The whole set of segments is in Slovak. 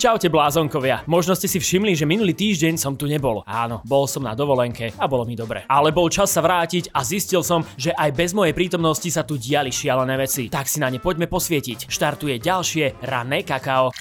Čaute blázonkovia. Možno ste si všimli, že minulý týždeň som tu nebol. Áno, bol som na dovolenke a bolo mi dobre. Ale bol čas sa vrátiť a zistil som, že aj bez mojej prítomnosti sa tu diali šialené veci. Tak si na ne poďme posvietiť. Štartuje ďalšie ranné kakao.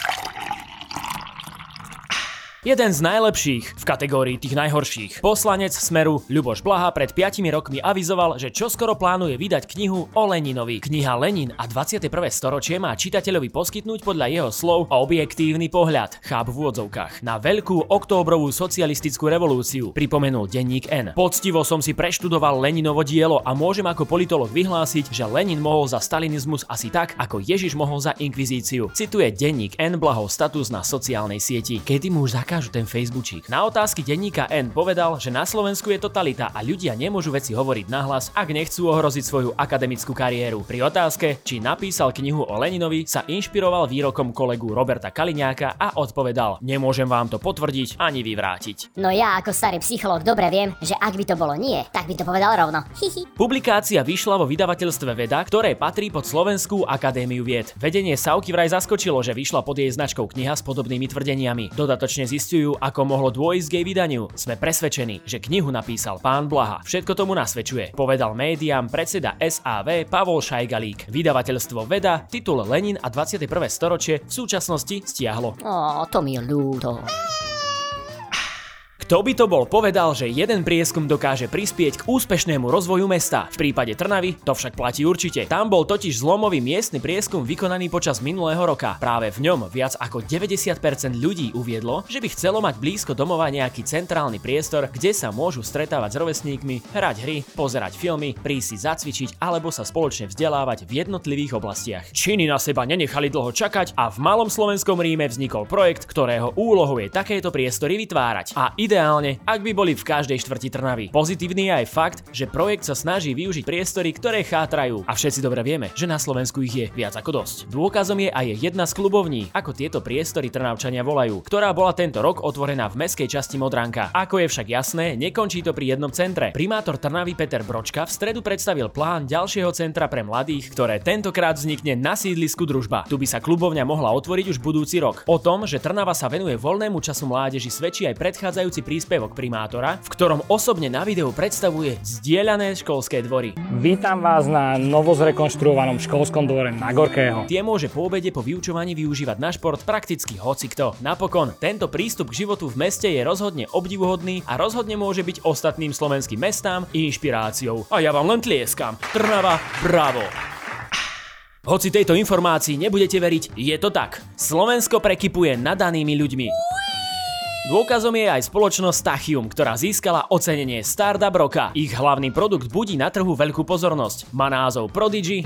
Jeden z najlepších v kategórii tých najhorších. Poslanec Smeru Ľuboš Blaha pred 5 rokmi avizoval, že čoskoro plánuje vydať knihu o Leninovi. Kniha Lenin a 21. storočie má čitateľovi poskytnúť podľa jeho slov objektívny pohľad, cháp v úvodzovkách, na veľkú októbrovú socialistickú revolúciu, pripomenul denník N. Poctivo som si preštudoval Leninovo dielo a môžem ako politolog vyhlásiť, že Lenin mohol za stalinizmus asi tak, ako Ježiš mohol za inkvizíciu. Cituje denník N Blahov status na sociálnej sieti. Kedy muž zakážu ten Facebookík. Na otázky denníka N povedal, že na Slovensku je totalita a ľudia nemôžu veci hovoriť nahlas, ak nechcú ohroziť svoju akademickú kariéru. Pri otázke, či napísal knihu o Leninovi, sa inšpiroval výrokom kolegu Roberta Kaliňáka a odpovedal: Nemôžem vám to potvrdiť ani vyvrátiť. No ja ako starý psychológ dobre viem, že ak by to bolo nie, tak by to povedal rovno. Hihi. Publikácia vyšla vo vydavateľstve Veda, ktoré patrí pod Slovenskú akadémiu vied. Vedenie Sauky vraj zaskočilo, že vyšla pod jej značkou kniha s podobnými tvrdeniami. Dodatočne zistujú, ako mohlo dôjsť k jej vydaniu. Sme presvedčení, že knihu napísal pán Blaha. Všetko tomu nasvedčuje, povedal médiám predseda SAV Pavol Šajgalík. Vydavateľstvo Veda titul Lenin a 21. storočie v súčasnosti stiahlo. Ó, to mi je ľúto. Kto by to bol povedal, že jeden prieskum dokáže prispieť k úspešnému rozvoju mesta? V prípade Trnavy to však platí určite. Tam bol totiž zlomový miestny prieskum vykonaný počas minulého roka. Práve v ňom viac ako 90% ľudí uviedlo, že by chcelo mať blízko domova nejaký centrálny priestor, kde sa môžu stretávať s rovesníkmi, hrať hry, pozerať filmy, prísť si zacvičiť alebo sa spoločne vzdelávať v jednotlivých oblastiach. Číny na seba nenechali dlho čakať a v malom slovenskom Ríme vznikol projekt, ktorého úlohou je takéto priestory vytvárať. A ide ideálne, ak by boli v každej štvrti Trnavy. Pozitívny je aj fakt, že projekt sa snaží využiť priestory, ktoré chátrajú. A všetci dobre vieme, že na Slovensku ich je viac ako dosť. Dôkazom je aj jedna z klubovní, ako tieto priestory Trnavčania volajú, ktorá bola tento rok otvorená v meskej časti Modranka. Ako je však jasné, nekončí to pri jednom centre. Primátor Trnavy Peter Bročka v stredu predstavil plán ďalšieho centra pre mladých, ktoré tentokrát vznikne na sídlisku Družba. Tu by sa klubovňa mohla otvoriť už budúci rok. O tom, že Trnava sa venuje voľnému času mládeži svedčí aj predchádzajúci príspevok primátora, v ktorom osobne na videu predstavuje zdieľané školské dvory. Vítam vás na novozrekonštruovanom školskom dvore na Gorkého. Tie môže po obede po vyučovaní využívať na šport prakticky hocikto. Napokon, tento prístup k životu v meste je rozhodne obdivuhodný a rozhodne môže byť ostatným slovenským mestám inšpiráciou. A ja vám len tlieskam. Trnava, bravo! Hoci tejto informácii nebudete veriť, je to tak. Slovensko prekypuje nadanými ľuďmi. Dôkazom je aj spoločnosť Tachium, ktorá získala ocenenie Startup Roka. Ich hlavný produkt budí na trhu veľkú pozornosť. Má názov Prodigy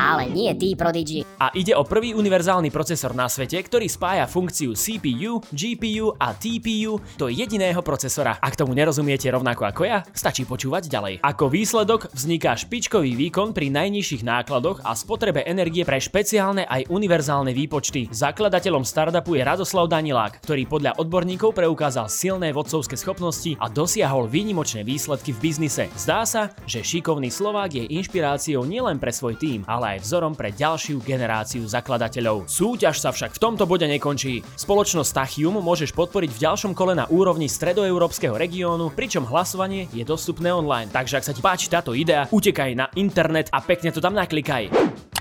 Ale nie tí Prodigy. a ide o prvý univerzálny procesor na svete, ktorý spája funkciu CPU, GPU a TPU do jediného procesora. Ak tomu nerozumiete rovnako ako ja, stačí počúvať ďalej. Ako výsledok vzniká špičkový výkon pri najnižších nákladoch a spotrebe energie pre špeciálne aj univerzálne výpočty. Zakladateľom startupu je Radoslav Danilák, ktorý podľa odborníkov preukázal silné vodcovské schopnosti a dosiahol výnimočné výsledky v biznise. Zdá sa, že šikovný Slovák je inšpiráciou nielen pre svoj tím, ale aj vzorom pre ďalšiu generáciu zakladateľov. Súťaž sa však v tomto bode nekončí. Spoločnosť Tachium môžeš podporiť v ďalšom kole na úrovni stredoeurópskeho regiónu, pričom hlasovanie je dostupné online. Takže ak sa ti páči táto idea, utekaj na internet a pekne to tam naklikaj.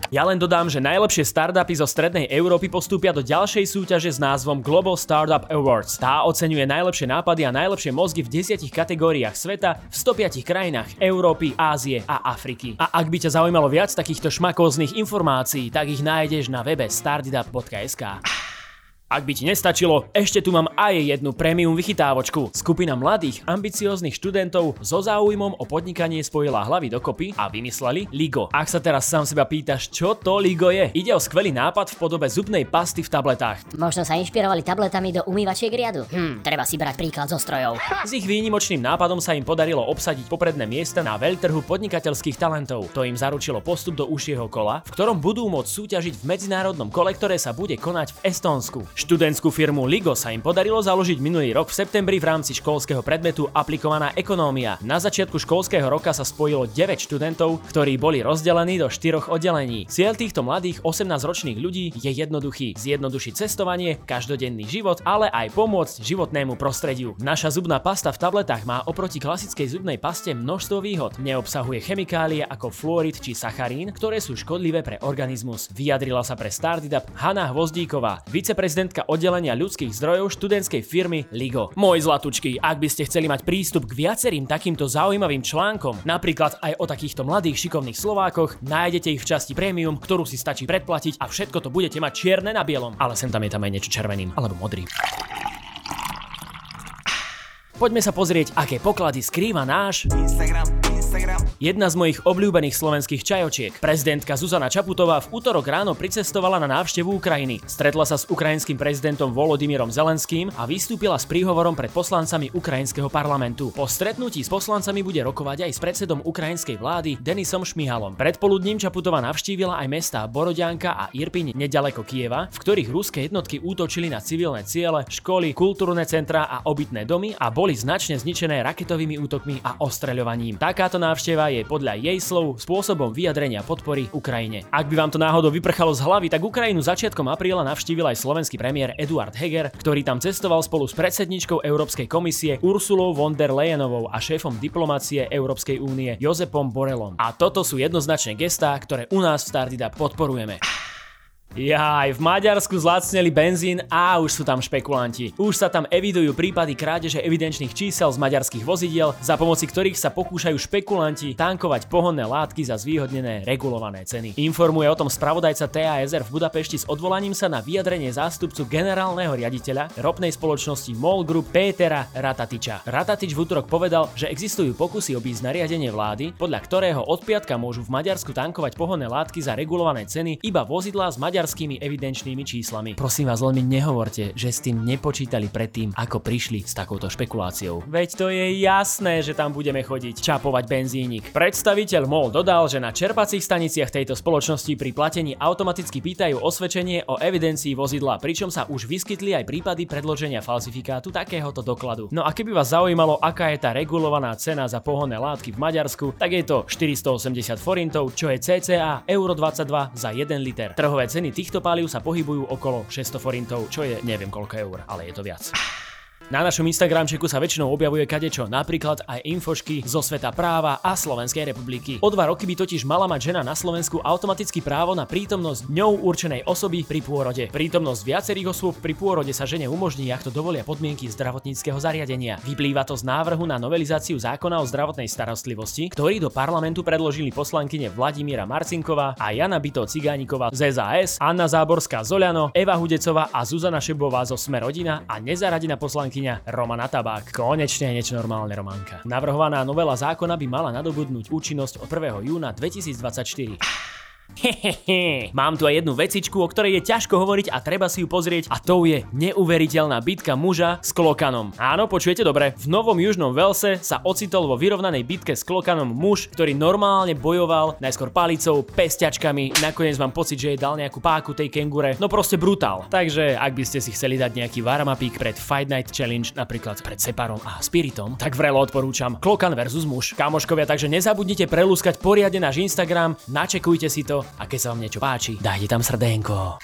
Ja len dodám, že najlepšie startupy zo strednej Európy postúpia do ďalšej súťaže s názvom Global Startup Awards. Tá oceňuje najlepšie nápady a najlepšie mozgy v 10 kategóriách sveta v 105 krajinách Európy, Ázie a Afriky. A ak by ťa zaujímalo viac takýchto šmakóznych informácií, tak ich nájdeš na webe startup.sk. Ak by ti nestačilo, ešte tu mám aj jednu premium vychytávočku. Skupina mladých, ambicióznych študentov so záujmom o podnikanie spojila hlavy dokopy a vymysleli Ligo. Ak sa teraz sám seba pýtaš, čo to Ligo je, ide o skvelý nápad v podobe zubnej pasty v tabletách. Možno sa inšpirovali tabletami do umývačiek riadu. Hm, treba si brať príklad zo strojov. S ich výnimočným nápadom sa im podarilo obsadiť popredné miesta na veľtrhu podnikateľských talentov. To im zaručilo postup do užšieho kola, v ktorom budú môcť súťažiť v medzinárodnom kole, ktoré sa bude konať v Estónsku. Študentskú firmu Ligo sa im podarilo založiť minulý rok v septembri v rámci školského predmetu aplikovaná ekonómia. Na začiatku školského roka sa spojilo 9 študentov, ktorí boli rozdelení do štyroch oddelení. Cieľ týchto mladých 18-ročných ľudí je jednoduchý. Zjednodušiť cestovanie, každodenný život, ale aj pomôcť životnému prostrediu. Naša zubná pasta v tabletách má oproti klasickej zubnej paste množstvo výhod. Neobsahuje chemikálie ako fluorid či sacharín, ktoré sú škodlivé pre organizmus. Vyjadrila sa pre Startup Hanna Hvozdíková, viceprezidentka oddelenia ľudských zdrojov študentskej firmy Ligo. Môj zlatučky, ak by ste chceli mať prístup k viacerým takýmto zaujímavým článkom, napríklad aj o takýchto mladých šikovných Slovákoch, nájdete ich v časti Premium, ktorú si stačí predplatiť a všetko to budete mať čierne na bielom. Ale sem tam je tam aj niečo červeným alebo modrým. Poďme sa pozrieť, aké poklady skrýva náš Instagram. Jedna z mojich obľúbených slovenských čajočiek. Prezidentka Zuzana Čaputová v útorok ráno pricestovala na návštevu Ukrajiny. Stretla sa s ukrajinským prezidentom Volodymyrom Zelenským a vystúpila s príhovorom pred poslancami ukrajinského parlamentu. Po stretnutí s poslancami bude rokovať aj s predsedom ukrajinskej vlády Denisom Šmihalom. Predpoludním Čaputová navštívila aj mestá Borodianka a Irpiň nedaleko Kieva, v ktorých ruské jednotky útočili na civilné ciele, školy, kultúrne centrá a obytné domy a boli značne zničené raketovými útokmi a ostreľovaním. Takáto návšteva je podľa jej slov spôsobom vyjadrenia podpory Ukrajine. Ak by vám to náhodou vyprchalo z hlavy, tak Ukrajinu začiatkom apríla navštívil aj slovenský premiér Eduard Heger, ktorý tam cestoval spolu s predsedničkou Európskej komisie Ursulou von der Leyenovou a šéfom diplomácie Európskej únie Jozepom Borelom. A toto sú jednoznačne gestá, ktoré u nás v Startup podporujeme. Ja, aj v Maďarsku zlacneli benzín a už sú tam špekulanti. Už sa tam evidujú prípady krádeže evidenčných čísel z maďarských vozidiel, za pomoci ktorých sa pokúšajú špekulanti tankovať pohonné látky za zvýhodnené regulované ceny. Informuje o tom spravodajca TASR v Budapešti s odvolaním sa na vyjadrenie zástupcu generálneho riaditeľa ropnej spoločnosti MOL Group Pétera Ratatiča. Ratatič v útorok povedal, že existujú pokusy obísť nariadenie vlády, podľa ktorého od piatka môžu v Maďarsku tankovať pohonné látky za regulované ceny iba vozidlá z Maďarska maďarskými evidenčnými číslami. Prosím vás, veľmi nehovorte, že s tým nepočítali predtým, ako prišli s takouto špekuláciou. Veď to je jasné, že tam budeme chodiť čapovať benzínik. Predstaviteľ MOL dodal, že na čerpacích staniciach tejto spoločnosti pri platení automaticky pýtajú osvedčenie o evidencii vozidla, pričom sa už vyskytli aj prípady predloženia falsifikátu takéhoto dokladu. No a keby vás zaujímalo, aká je tá regulovaná cena za pohonné látky v Maďarsku, tak je to 480 forintov, čo je cca euro 22 za 1 liter. Trhové ceny Ceny týchto palív sa pohybujú okolo 600 forintov, čo je neviem koľko eur, ale je to viac. Na našom Instagramčeku sa väčšinou objavuje kadečo, napríklad aj infošky zo sveta práva a Slovenskej republiky. O dva roky by totiž mala mať žena na Slovensku automaticky právo na prítomnosť ňou určenej osoby pri pôrode. Prítomnosť viacerých osôb pri pôrode sa žene umožní, ak to dovolia podmienky zdravotníckého zariadenia. Vyplýva to z návrhu na novelizáciu zákona o zdravotnej starostlivosti, ktorý do parlamentu predložili poslankyne Vladimíra Marcinková a Jana Bito Cigániková z SAS, Anna Záborská Zoliano, Eva Hudecová a Zuzana Šebová zo Sme rodina a nezaradená poslankyňa poslankyňa Romana Tabák. Konečne niečo normálne, Románka. Navrhovaná novela zákona by mala nadobudnúť účinnosť od 1. júna 2024. Hehehe, mám tu aj jednu vecičku, o ktorej je ťažko hovoriť a treba si ju pozrieť a to je neuveriteľná bitka muža s klokanom. Áno, počujete dobre, v Novom Južnom Velse sa ocitol vo vyrovnanej bitke s klokanom muž, ktorý normálne bojoval najskôr palicou, pestiačkami, nakoniec mám pocit, že jej dal nejakú páku tej kengure, no proste brutál. Takže ak by ste si chceli dať nejaký varmapík pred Fight Night Challenge, napríklad pred Separom a Spiritom, tak vrelo odporúčam Klokan versus muž. Kamoškovia, takže nezabudnite prelúskať poriadne náš Instagram, načekujte si to a keď sa vám niečo páči, dajte tam srdenko.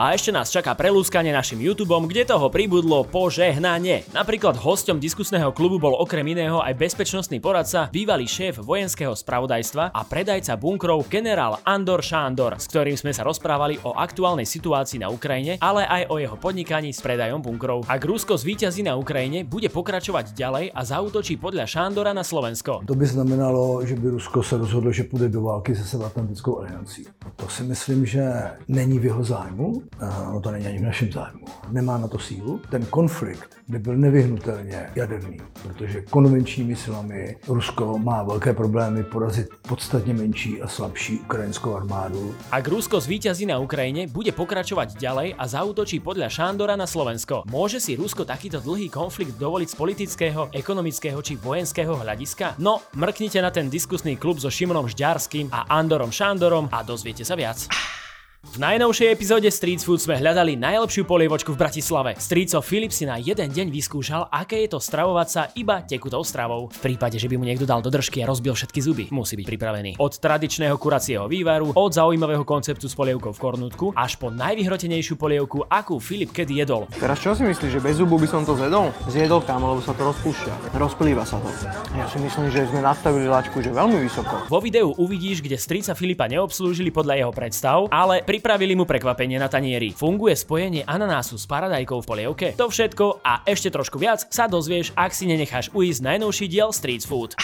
A ešte nás čaká prelúskanie našim YouTubeom, kde toho pribudlo požehnanie. Napríklad hosťom diskusného klubu bol okrem iného aj bezpečnostný poradca, bývalý šéf vojenského spravodajstva a predajca bunkrov generál Andor Šándor, s ktorým sme sa rozprávali o aktuálnej situácii na Ukrajine, ale aj o jeho podnikaní s predajom bunkrov. Ak Rusko zvíťazí na Ukrajine, bude pokračovať ďalej a zautočí podľa Šándora na Slovensko. To by znamenalo, že by Rusko se rozhodlo, že půjde do války se Severoatlantickou aliancí. To si myslím, že není v jeho zájmu no to není ani v našem zájmu. Nemá na to sílu. Ten konflikt by byl nevyhnutelně jaderný, protože konvenčními silami Rusko má velké problémy porazit podstatně menší a slabší ukrajinskou armádu. Ak Rusko zvíťazí na Ukrajine, bude pokračovať ďalej a zautočí podľa Šándora na Slovensko. Môže si Rusko takýto dlhý konflikt dovoliť z politického, ekonomického či vojenského hľadiska? No, mrknite na ten diskusný klub so Šimonom Žďarským a Andorom Šándorom a dozviete sa viac. V najnovšej epizóde Street Food sme hľadali najlepšiu polievočku v Bratislave. Strico Filip si na jeden deň vyskúšal, aké je to stravovať sa iba tekutou stravou. V prípade, že by mu niekto dal do držky a rozbil všetky zuby, musí byť pripravený. Od tradičného kuracieho vývaru, od zaujímavého konceptu s polievkou v kornútku, až po najvyhrotenejšiu polievku, akú Filip kedy jedol. Teraz čo si myslíš, že bez zubu by som to zjedol? Zjedol kam, lebo sa to rozpúšťa. Rozplýva sa to. Ja si myslím, že sme nastavili lačku, že veľmi vysoko. Vo videu uvidíš, kde strica Filipa neobslúžili podľa jeho predstav, ale pripravili mu prekvapenie na tanieri. Funguje spojenie ananásu s paradajkou v polievke? To všetko a ešte trošku viac sa dozvieš, ak si nenecháš uísť najnovší diel Street Food.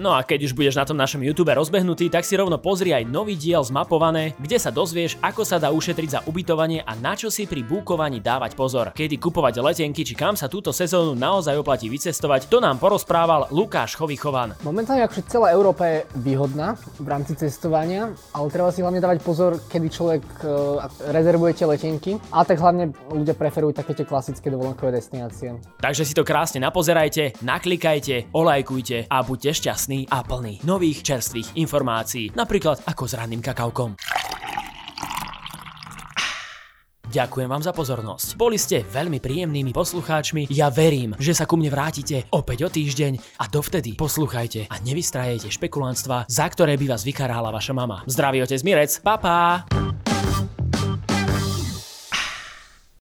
No a keď už budeš na tom našom YouTube rozbehnutý, tak si rovno pozri aj nový diel zmapované, kde sa dozvieš, ako sa dá ušetriť za ubytovanie a na čo si pri búkovaní dávať pozor. Kedy kupovať letenky, či kam sa túto sezónu naozaj oplatí vycestovať, to nám porozprával Lukáš Chovichovan. Momentálne akože celá Európa je výhodná v rámci cestovania, ale treba si hlavne dávať pozor, kedy človek uh, rezervujete letenky, ale tak hlavne ľudia preferujú také tie klasické dovolenkové destinácie. Takže si to krásne napozerajte, naklikajte, olajkujte a buďte šťastní krásny a plný nových čerstvých informácií, napríklad ako s ranným kakaukom. Ďakujem vám za pozornosť. Boli ste veľmi príjemnými poslucháčmi. Ja verím, že sa ku mne vrátite opäť o týždeň a dovtedy poslúchajte a nevystrajete špekulantstva, za ktoré by vás vykarála vaša mama. Zdravý otec Mirec, pa pa!